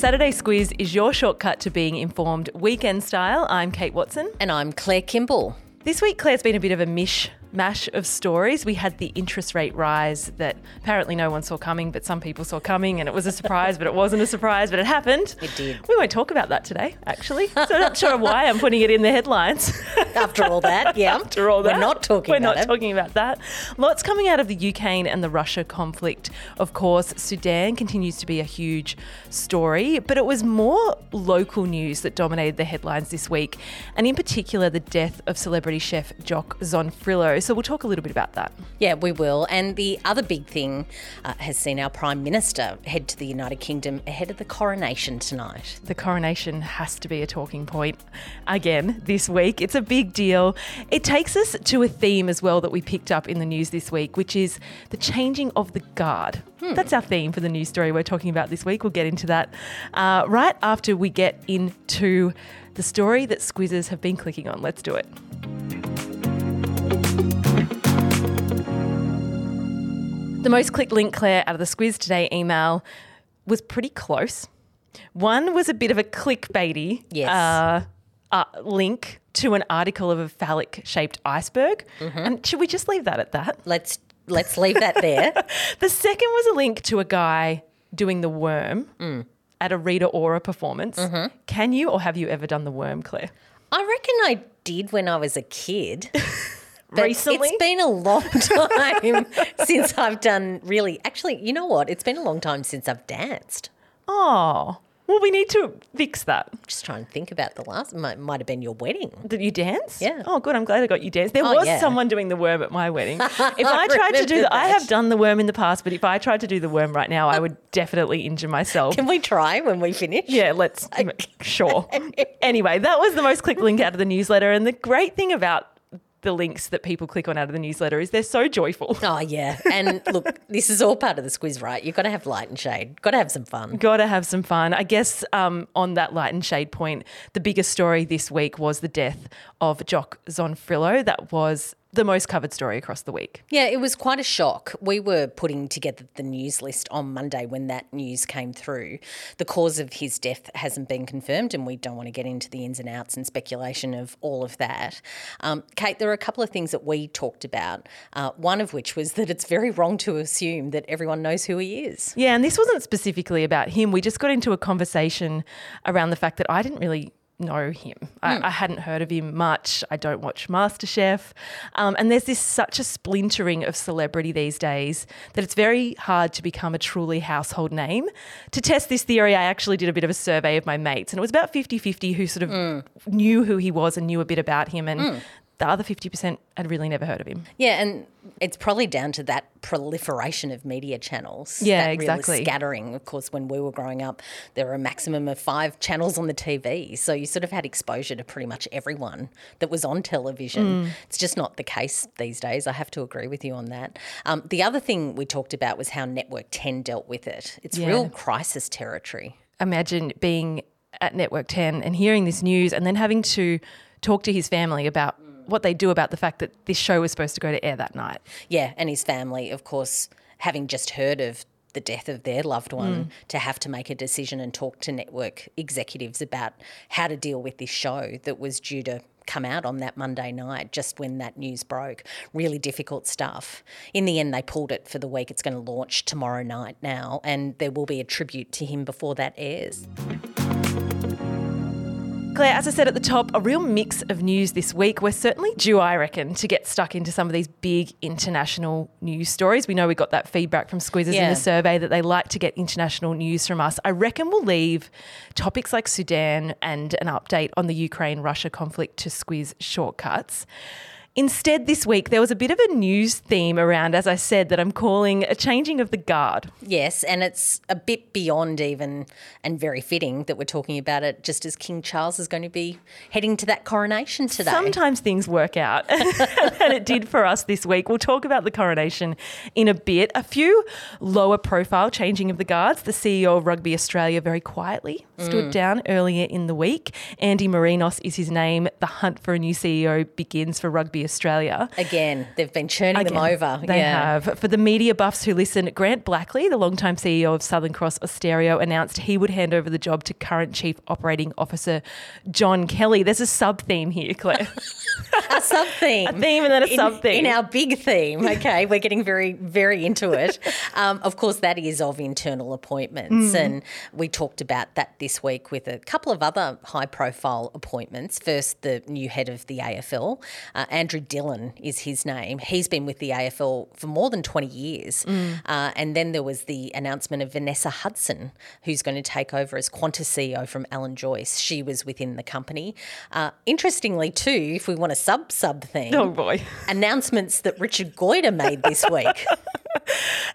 Saturday Squiz is your shortcut to being informed weekend style. I'm Kate Watson. And I'm Claire Kimball. This week, Claire's been a bit of a mish mash of stories. We had the interest rate rise that apparently no one saw coming, but some people saw coming, and it was a surprise, but it wasn't a surprise, but it happened. It did. We won't talk about that today, actually. So I'm not sure why I'm putting it in the headlines. After all that, yeah. After all that, we're not talking. We're about not it. talking about that. Lots coming out of the Ukraine and the Russia conflict. Of course, Sudan continues to be a huge story, but it was more local news that dominated the headlines this week, and in particular, the death of celebrity chef Jock Zonfrillo. So we'll talk a little bit about that. Yeah, we will. And the other big thing uh, has seen our Prime Minister head to the United Kingdom ahead of the coronation tonight. The coronation has to be a talking point again this week. It's a big deal. It takes us to a theme as well that we picked up in the news this week, which is the changing of the guard. That's our theme for the news story we're talking about this week. We'll get into that uh, right after we get into the story that squizzers have been clicking on. Let's do it. The most clicked link, Claire, out of the Squiz Today email was pretty close. One was a bit of a clickbaity Yes. uh, uh, link to an article of a phallic shaped iceberg. And should we just leave that at that? Let's let's leave that there. The second was a link to a guy doing the worm at a Rita Ora performance. Can you or have you ever done the worm, Claire? I reckon I did when I was a kid. But Recently? It's been a long time since I've done really. Actually, you know what? It's been a long time since I've danced. Oh, well, we need to fix that. Just trying to think about the last. Might, might have been your wedding. Did you dance? Yeah. Oh, good. I'm glad I got you dance. There Oh, was yeah. someone doing the worm at my wedding. If I tried to do that, I have done the worm in the past, but if I tried to do the worm right now, I would definitely injure myself. Can we try when we finish? Yeah, let's. Sure. anyway, that was the most clicked link out of the newsletter. And the great thing about the links that people click on out of the newsletter is they're so joyful. Oh yeah, and look, this is all part of the squiz, right? You've got to have light and shade. Got to have some fun. Got to have some fun. I guess um, on that light and shade point, the biggest story this week was the death of Jock Zonfrillo. That was the most covered story across the week. Yeah, it was quite a shock. We were putting together the news list on Monday when that news came through. The cause of his death hasn't been confirmed, and we don't want to get into the ins and outs and speculation of all of that. Um, Kate, there are a couple of things that we talked about. Uh, one of which was that it's very wrong to assume that everyone knows who he is. Yeah, and this wasn't specifically about him. We just got into a conversation around the fact that I didn't really know him. I, hmm. I hadn't heard of him much. I don't watch MasterChef. Um, and there's this such a splintering of celebrity these days that it's very hard to become a truly household name. To test this theory, I actually did a bit of a survey of my mates, and it was about 50 50 who sort of hmm. knew who he was and knew a bit about him. And hmm. The other 50% had really never heard of him. Yeah, and it's probably down to that proliferation of media channels. Yeah, that real exactly. scattering. Of course, when we were growing up, there were a maximum of five channels on the TV. So you sort of had exposure to pretty much everyone that was on television. Mm. It's just not the case these days. I have to agree with you on that. Um, the other thing we talked about was how Network 10 dealt with it. It's Yeah. real crisis territory. imagine being at Network 10 and hearing this news and then having to talk to his family about what they do about the fact that this show was supposed to go to air that night. Yeah, and his family, of course, having just heard of the death of their loved one, mm. to have to make a decision and talk to network executives about how to deal with this show that was due to come out on that Monday night, just when that news broke. Really difficult stuff. In the end, they pulled it for the week. It's going to launch tomorrow night now, and there will be a tribute to him before that airs. Claire, as I said at the top, a real mix of news this week. We're certainly due, I reckon, to get stuck into some of these big international news stories. We know we got that feedback from Squizzers in the survey that they like to get international news from us. I reckon we'll leave topics like Sudan and an update on the Ukraine Russia conflict to squiz shortcuts. Instead, this week, there was a bit of a news theme around, as I said, that I'm calling a changing of the guard. Yes, and it's a bit beyond even and very fitting that we're talking about it just as King Charles is going to be heading to that coronation today. Sometimes things work out, and it did for us this week. We'll talk about the coronation in a bit. A few lower profile changing of the guards. The CEO of Rugby Australia very quietly stood Mm. down earlier in the week. Andy Marinos is his name. The hunt for a new CEO begins for Rugby Australia. Again, they've been churning them over. They yeah. have. For the media buffs who listen, Grant Blackley, the longtime CEO of Southern Cross Austereo, announced he would hand over the job to current Chief Operating Officer John Kelly. There's a sub theme here, Claire. A sub theme. a theme and then a sub theme. in our big theme. Okay, we're getting very, very into it. Um, of course, that is of internal appointments, Mm. and we talked about that this week with a couple of other high-profile appointments. First, the new head of the AFL, uh, Andrew Dillon is his name. He's been with the AFL for more than twenty years, Mm. uh, and then there was the announcement of Vanessa Hudson, who's going to take over as Qantas CEO from Alan Joyce. She was within the company. Uh, interestingly, too, if we want a sub sub thing, oh boy. announcements that Richard Goyder made this week.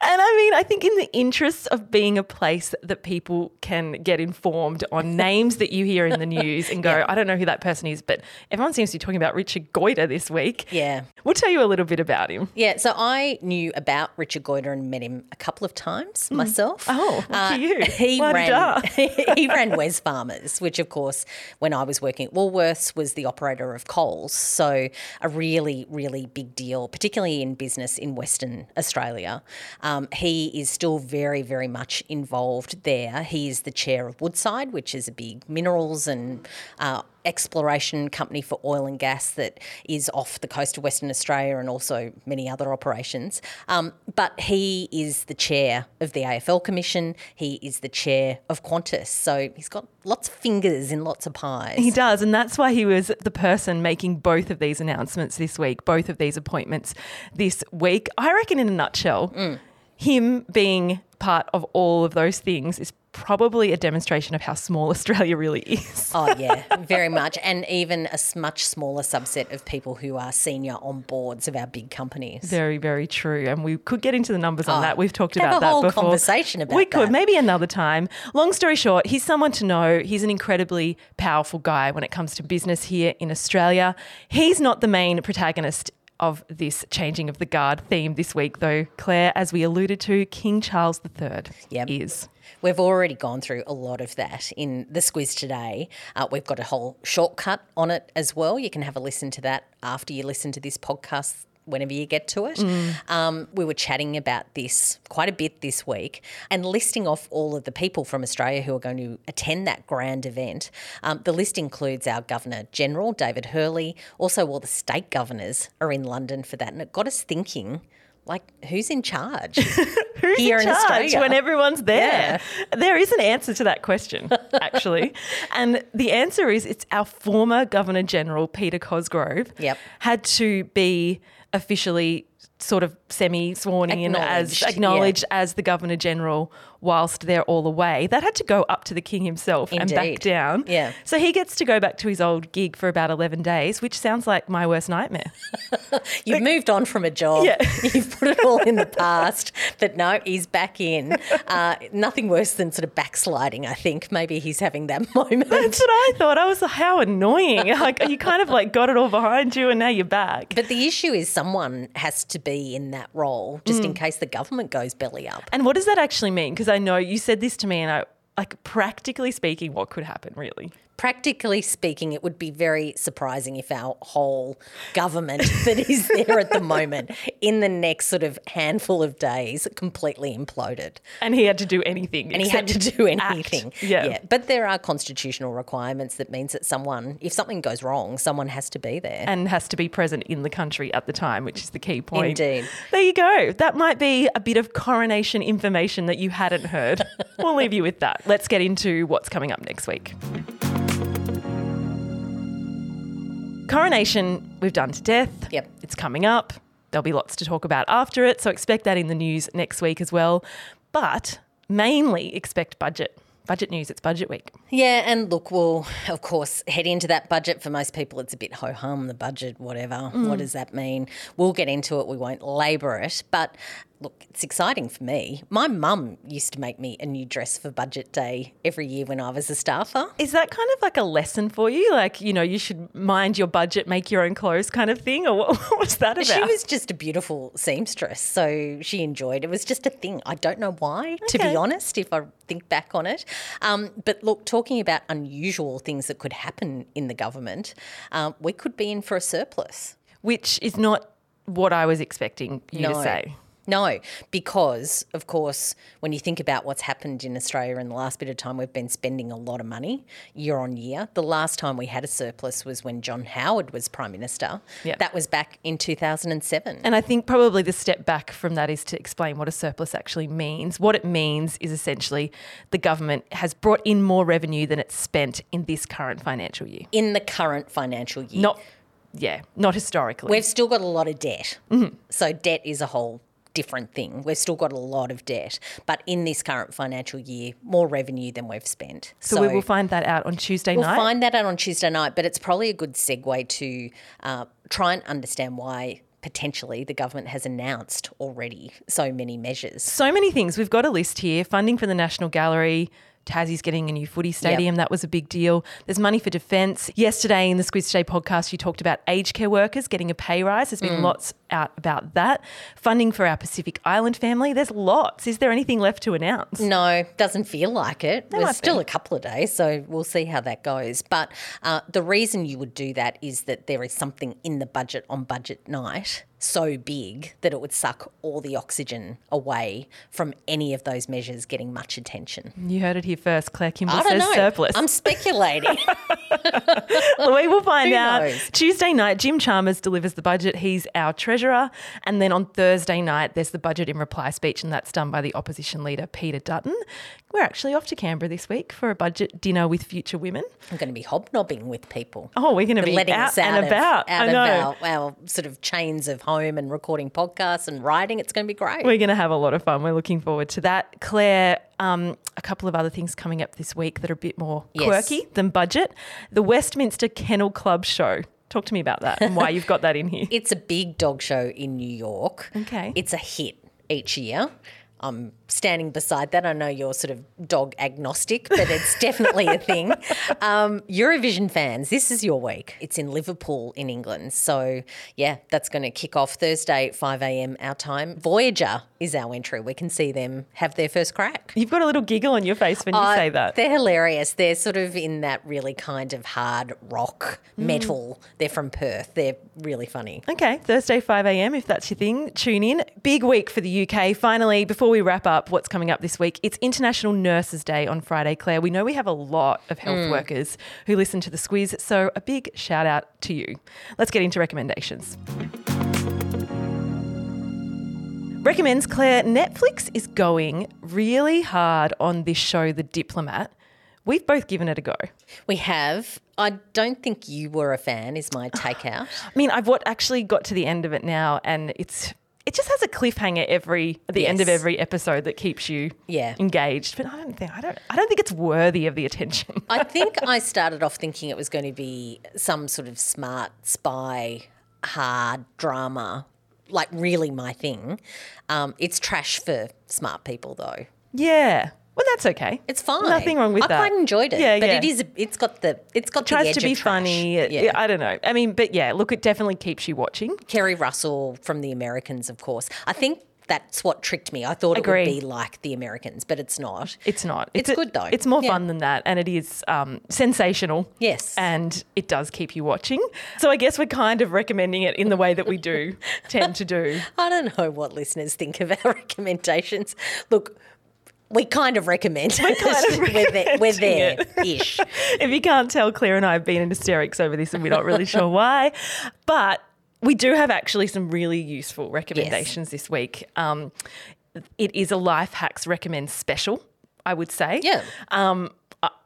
And I mean, I think in the interests of being a place that people can get informed on names that you hear in the news and go, Yeah. I don't know who that person is, but everyone seems to be talking about Richard Goyder this week. Yeah. We'll tell you a little bit about him. Yeah, so I knew about Richard Goyder and met him a couple of times myself. Oh, at you. He ran, he ran Wesfarmers, which of course, when I was working at Woolworths, was the operator of Coles. So a really, really big deal, particularly in business in Western Australia. Um, he is still very, very much involved there. He is the chair of Woodside, which is a big minerals and uh, exploration company for oil and gas that is off the coast of Western Australia and also many other operations. Um, but he is the chair of the AFL Commission. He is the chair of Qantas. So he's got lots of fingers in lots of pies. He does, and that's why he was the person making both of these announcements this week, both of these appointments this week. I reckon, in a nutshell, him being part of all of those things is probably a demonstration of how small Australia really is. Oh, yeah, very much. And even a much smaller subset of people who are senior on boards of our big companies. Very, very true. And we could get into the numbers on oh, that. We've talked about a that whole before. conversation about We could, that. maybe another time. Long story short, he's someone to know. He's an incredibly powerful guy when it comes to business here in Australia. He's not the main protagonist of this changing of the guard theme this week, though, Claire, as we alluded to, King Charles III Yep. is. We've already gone through a lot of that in the squiz today. Uh, we've got a whole shortcut on it as well. You can have a listen to that after you listen to this podcast. Whenever you get to it, um, we were chatting about this quite a bit this week and listing off all of the people from Australia who are going to attend that grand event. Um, the list includes our Governor General, David Hurley. Also, all the state governors are in London for that. And it got us thinking like, who's in charge? Who's Here in in charge Australia. when everyone's there? There is an answer to that question, actually. and the answer is it's our former Governor General, Peter Cosgrove, Yep. had to be officially sort of semi sworn in as Acknowledged, yeah. as the Governor General whilst they're all away. That had to go up to the King himself and back down. Yeah. So he gets to go back to his old gig for about 11 days, which sounds like my worst nightmare. You've moved on from a job. Yeah. You've put it all in the past. But no, he's back in. Uh, nothing worse than sort of backsliding, I think. Maybe he's having that moment. That's what I thought. I was like, how annoying. Like you kind of like got it all behind you and now you're back. But the issue is someone has to be in that role just Mm. in case the government goes belly up. And what does that actually mean? Because I know you said this to me and I like practically speaking, what could happen really? Practically speaking, it would be very surprising if our whole government that is there at the moment in the next sort of handful of days completely imploded. And he had to do anything. and he had to do anything. Yeah. But there are constitutional requirements that means that someone, if something goes wrong, someone has to be there. And has to be present in the country at the time, which is the key point. Indeed. There you go. That might be a bit of coronation information that you hadn't heard. we'll leave you with that. Let's get into what's coming up next week. Coronation, we've done to death. Yep. It's coming up. There'll be lots to talk about after it, so expect that in the news next week as well. But mainly expect budget budget news. It's budget week. Yeah, and look, we'll of course head into that budget. For most people, it's a bit ho hum, the budget, whatever. What mm. does that mean? We'll get into it, we won't labour it. But look, it's exciting for me. My mum used to make me a new dress for budget day every year when I was a staffer. Is that kind of like a lesson for you? Like, you know, you should mind your budget, make your own clothes kind of thing? Or what, what was that about? She was just a beautiful seamstress, so she enjoyed it. It was just a thing. I don't know why, to be honest, if I think back on it. Um, but look, talking about unusual things that could happen in the government, um, we could be in for a surplus. Which is not what I was expecting you to say. No, because of course, when you think about what's happened in Australia in the last bit of time, we've been spending a lot of money year on year. The last time we had a surplus was when John Howard was Prime Minister. Yeah. That was back in 2007. And I think probably the step back from that is to explain what a surplus actually means. What it means is essentially the government has brought in more revenue than it's spent in this current financial year. in the current financial year. Not, yeah, not historically. We've still got a lot of debt. Mm-hmm. So debt is a whole different thing. We've still got a lot of debt, but in this current financial year, more revenue than we've spent. so, we will find that out on Tuesday night. We'll find that out on Tuesday night, but it's probably a good segue to uh, try and understand why potentially the government has announced already so many measures. so many things. We've got a list here funding for the National Gallery. Tassie's getting a new footy stadium. That was a big deal. There's money for defence. Yesterday in the Squiz Today podcast, you talked about aged care workers getting a pay rise. There's been lots out about that. Funding for our Pacific Island family. There's lots. Is there anything left to announce? No, doesn't feel like it. might There's still be. a couple of days, so we'll see how that goes. But uh, the reason you would do that is that there is something in the budget on budget night so big that it would suck all the oxygen away from any of those measures getting much attention. You heard it here first. Claire Kimball I don't says know. surplus. I'm speculating. we will find Who out. knows? Tuesday night, Jim Chalmers delivers the budget. He's our treasurer. And then on Thursday night, there's the budget in reply speech, and that's done by the opposition leader, Peter Dutton. We're actually off to Canberra this week for a budget dinner with future women. I'm going to be hobnobbing with people. Oh, we're going to be letting out, us out and of, about. out I know. of our, our sort of chains of home and recording podcasts and writing. It's going to be great. We're going to have a lot of fun. We're looking forward to that. Claire, um, a couple of other things coming up this week that are a bit more Yes. quirky than budget. The Westminster Kennel Club show. Talk to me about that and why you've got that in here. It's a big dog show in New York. Okay. It's a hit each year. I'm standing beside that. I know you're sort of dog agnostic, but it's definitely a thing. Um, Eurovision fans, this is your week. It's in Liverpool in England. So, yeah, that's going to kick off Thursday at 5 a.m. our time. Voyager is our entry. We can see them have their first crack. You've got a little giggle on your face when you Uh, say that. They're hilarious. They're sort of in that really kind of hard rock Mm. metal. They're from Perth. They're really funny. Okay, Thursday, 5 a.m. If that's your thing, tune in. Big week for the UK. Finally, before we wrap up, what's coming up this week? It's International Nurses Day on Friday, Claire. We know we have a lot of health Mm. workers who listen to the squiz, so a big shout out to you. Let's get into recommendations. Recommends Claire, Netflix is going really hard on this show, The Diplomat. We've both given it a go. We have. I don't think you were a fan, is my takeout. I mean, I've what actually got to the end of it now, and it's it just has a cliffhanger every at the end of every episode that keeps you Yeah. engaged. But I don't think I don't I don't think it's worthy of the attention. I think I started off thinking it was going to be some sort of smart spy, hard drama, like really my thing. Um, it's trash for smart people, though. yeah, well, that's okay. It's fine. Nothing wrong with I that. I quite enjoyed it. Yeah, but yeah. it is. It's got the. It's got the Tries edge to be funny. Yeah. I don't know. I mean, but yeah, look, it definitely keeps you watching. Keri Russell from The Americans, of course. I think that's what tricked me. I thought Agree. it would be like The Americans, but it's not. It's not. It's a- good though. It's more Yeah. fun than that, and it is um, sensational. Yes. and it does keep you watching. So I guess we're kind of recommending it in the way that we do tend to do. I don't know what listeners think of our recommendations. Look, we kind of recommend it. kind of we're there, we're there ish. if you can't tell, Claire and I have been in hysterics over this and we're not really sure why. But we do have actually some really useful recommendations this week. Um, it is a Life Hacks Recommend special, I would say. Yeah. Um,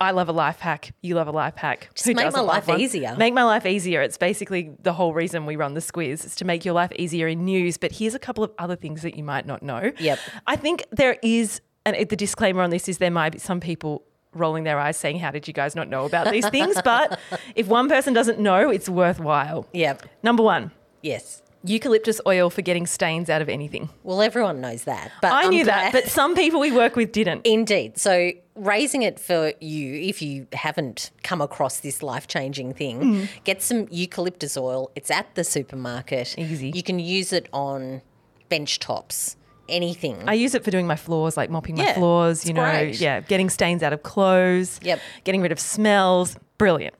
I- love a life hack. You love a life hack. Just make my life easier. Make my life easier. It's basically the whole reason we run the squiz is to make your life easier in news. But here's a couple of other things that you might not know. Yep. I think there is, and the disclaimer on this is there might be some people rolling their eyes saying, How did you guys not know about these things? But if one person doesn't know, it's worthwhile. Yep. Number one, Yes. eucalyptus oil for getting stains out of anything. Well, everyone knows that. But I I'm knew that, but some people we work with didn't. Indeed. So raising it for you, if you haven't come across this life changing thing, Mm. get some eucalyptus oil. It's at the supermarket. Easy. You can use it on bench tops, anything. I use it for doing my floors, like mopping my Yeah, floors, you know, great. yeah, getting stains out of clothes, Yep. getting rid of smells. Brilliant.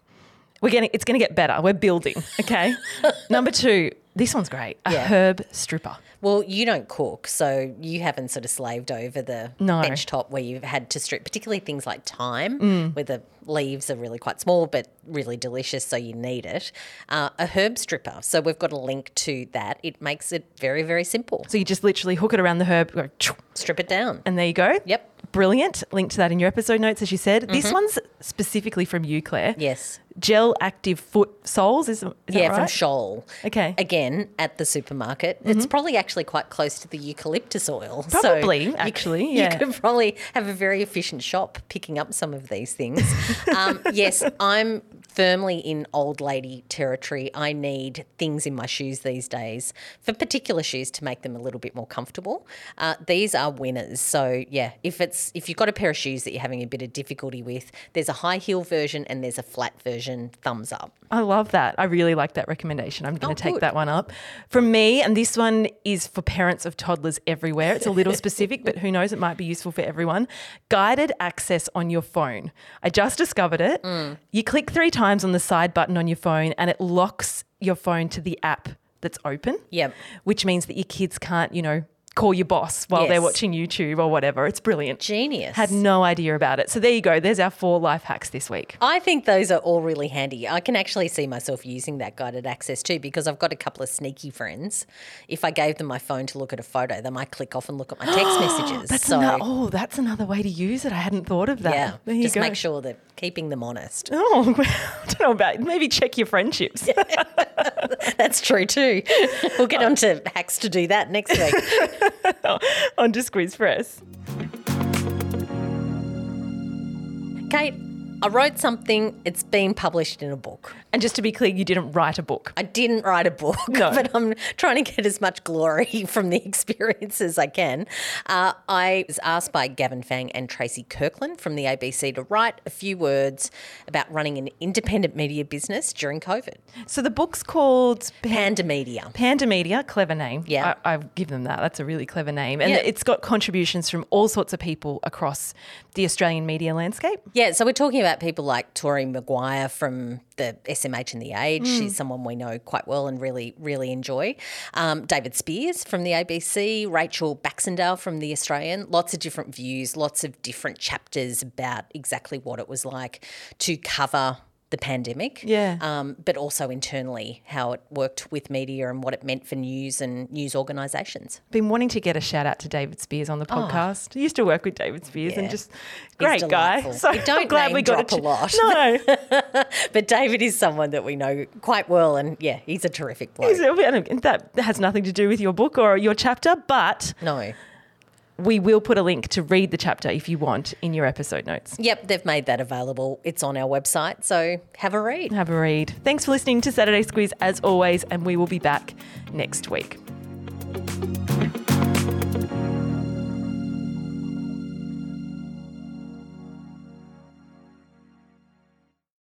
We're getting it's going to get better. We're building, okay? Number 2, this one's great. A Yeah. herb stripper. well, you don't cook, so you haven't sort of slaved over the No. bench top where you've had to strip, particularly things like thyme, Mm. where the leaves are really quite small but really delicious, so you need it. Uh, a herb stripper. So we've got a link to that. It makes it very, very simple. So you just literally hook it around the herb, go, Strip it down. and there you go. Yep. Brilliant. Link to that in your episode notes, as you said. This one's specifically from you, Claire. Yes. Gel Activ foot soles. Is, is Yeah, that from? Scholl. Okay. Mm-hmm. Again, at the supermarket. It's probably actually quite close to the eucalyptus oil. Probably, you c- actually, You yeah. could probably have a very efficient shop picking up some of these things. um, yes, I'm firmly in old lady territory. I need things in my shoes these days, for particular shoes to make them a little bit more comfortable. Uh, these are winners. So yeah, if it's if you've got a pair of shoes that you're having a bit of difficulty with, there's a high heel version and there's a flat version. Thumbs up. I love that. I really like that recommendation. I'm going Oh, to take good. that one up. From me, and this one is for parents of toddlers everywhere. It's a little specific, but who knows, it might be useful for everyone. Guided access on your phone. I just discovered it. Mm. You click three times on the side button on your phone, and it locks your phone to the app that's open. Yep. Which means that your kids can't, you know, call your boss while they're watching YouTube or whatever. It's brilliant. Genius. Had no idea about it. So there you go. There's our four life hacks this week. I think those are all really handy. I can actually see myself using that guided access too because I've got a couple of sneaky friends. If I gave them my phone to look at a photo, they might click off and look at my text messages. That's so, oh, that's another way to use it. I hadn't thought of that. yeah, There you just go. make sure that keeping them honest. Oh, well, I don't know about maybe check your friendships. That's true too. We'll get oh. on to hacks to do that next week. on Squiz Press. Kate, I wrote something, it's been published in a book. And just to be clear, you didn't write a book. I didn't write a book, No. but I'm trying to get as much glory from the experience as I can. Uh, I was asked by Gavin Fang and Tracy Kirkland from the ABC to write a few words about running an independent media business during COVID. So the book's called Pandemedia. Panda Media, clever name. Yeah. I, I give them that. That's a really clever name. And Yeah. it's got contributions from all sorts of people across the Australian media landscape. Yeah, so we're talking about people like Tory Maguire from the SMH and the Age. Hmm. She's someone we know quite well and really, really enjoy. Um, David Speers from the ABC, Rachel Baxendale from the Australian. Lots of different views, lots of different chapters about exactly what it was like to cover the pandemic. Yeah. Um, but also internally how it worked with media and what it meant for news and news organisations. Been wanting to get a shout out to David Speers on the podcast. I used to work with David Speers and just great guy. So We don't I'm glad we got drop a lot. No, But David is someone that we know quite well, and yeah, he's a terrific bloke. And that has nothing to do with your book or your chapter, but No. We will put a link to read the chapter if you want in your episode notes. Yep, they've made that available. It's on our website, so have a read. Have a read. Thanks for listening to Saturday Squiz as always, and we will be back next week.